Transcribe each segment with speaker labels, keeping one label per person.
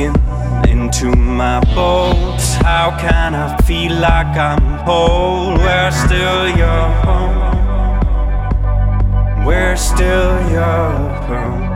Speaker 1: sinking into my bones. How can I
Speaker 2: feel like I'm whole? We're still your home. We're still your home.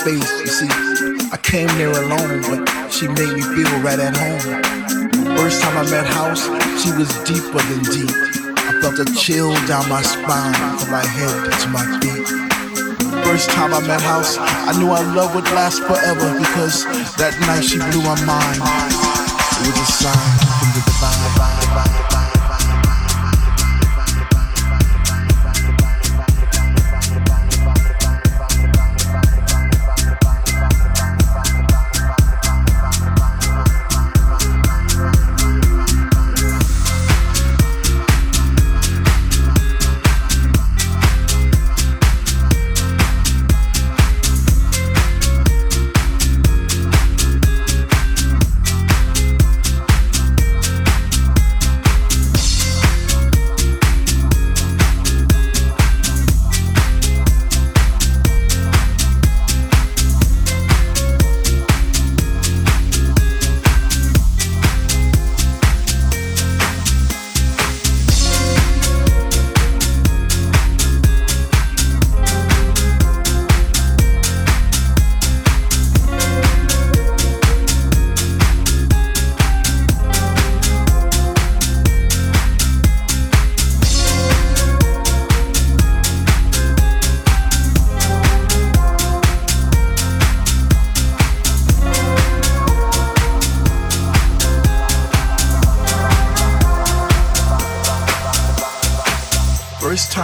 Speaker 2: Space. You see, I came there alone, but she made me feel right at home. First time I met House, she was deeper than deep. I felt a chill down my spine from my head to my feet. First time I met House, I knew our love would last forever because that night she blew my mind. It was a sign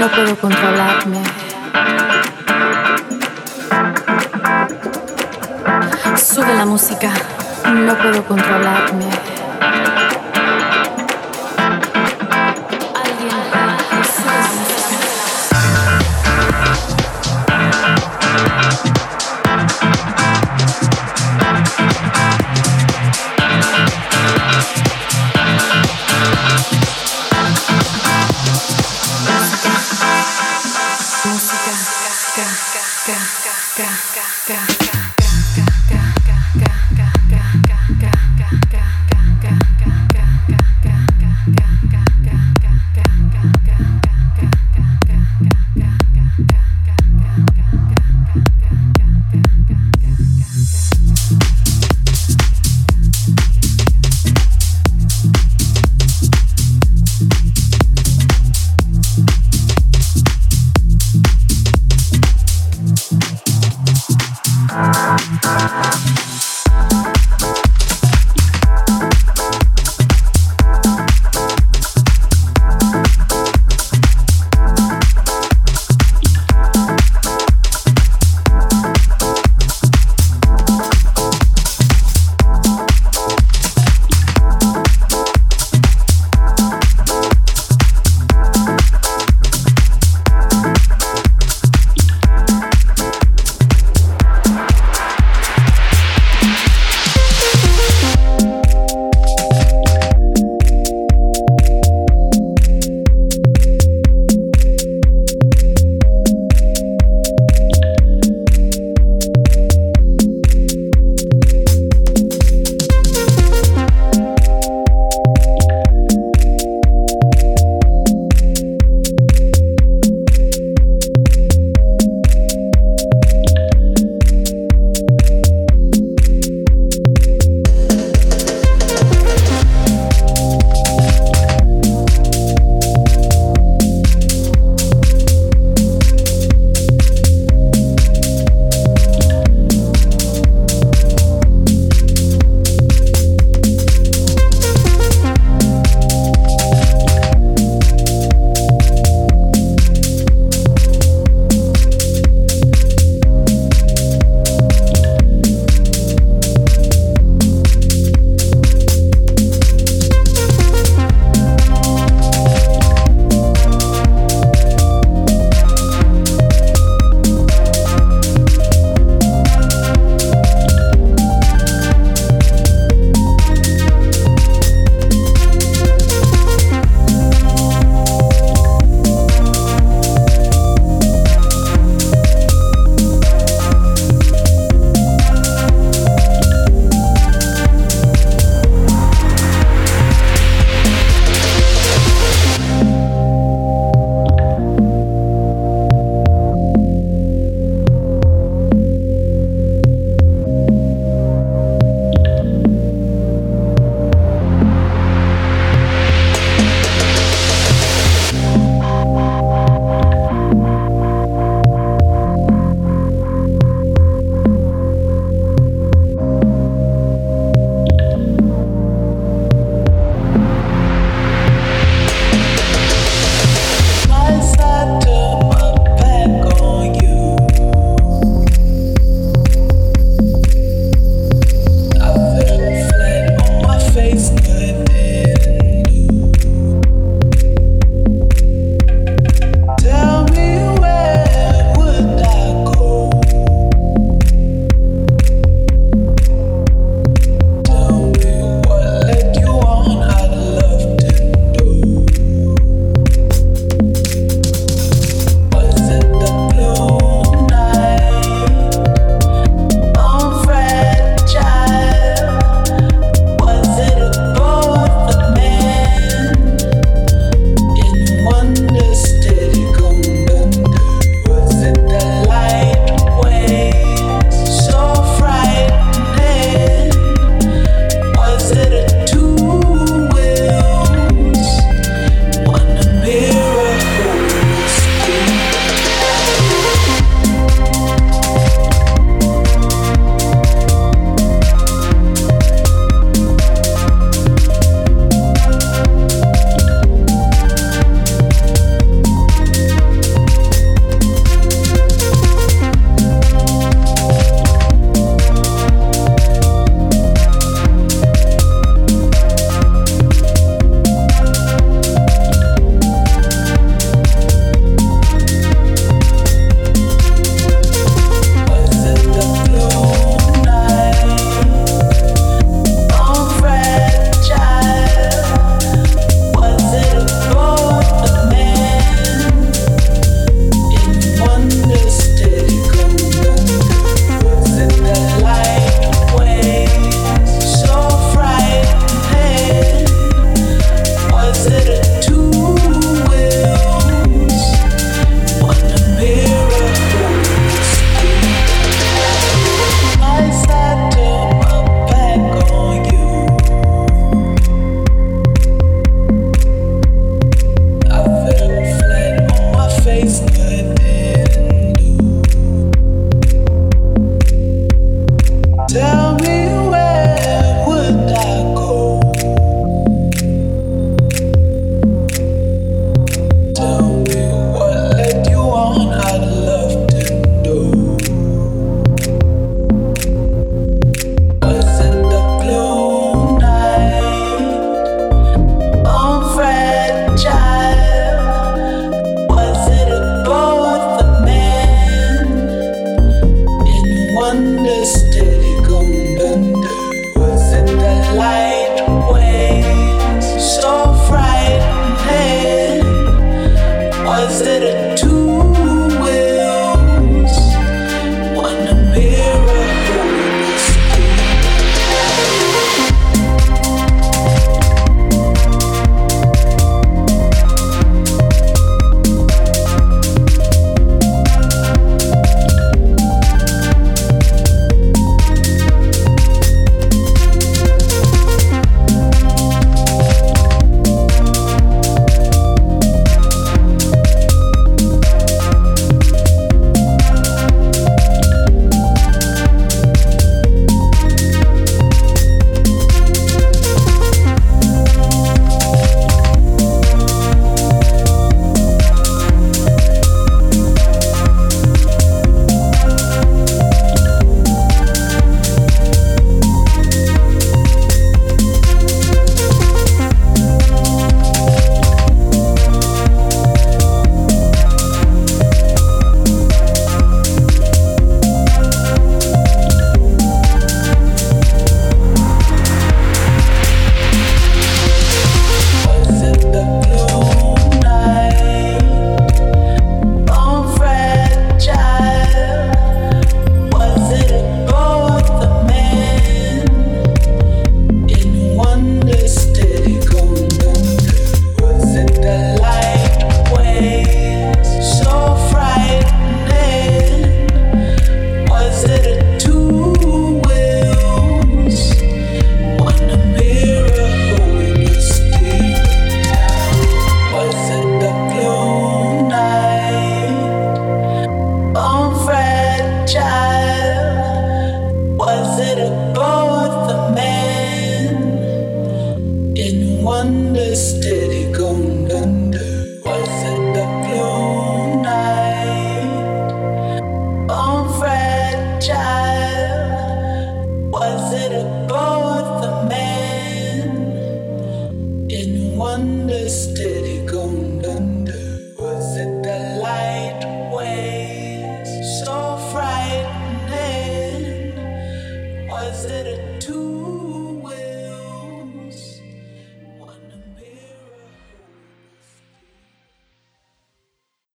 Speaker 3: No puedo controlarme. Sube la música. No puedo controlarme.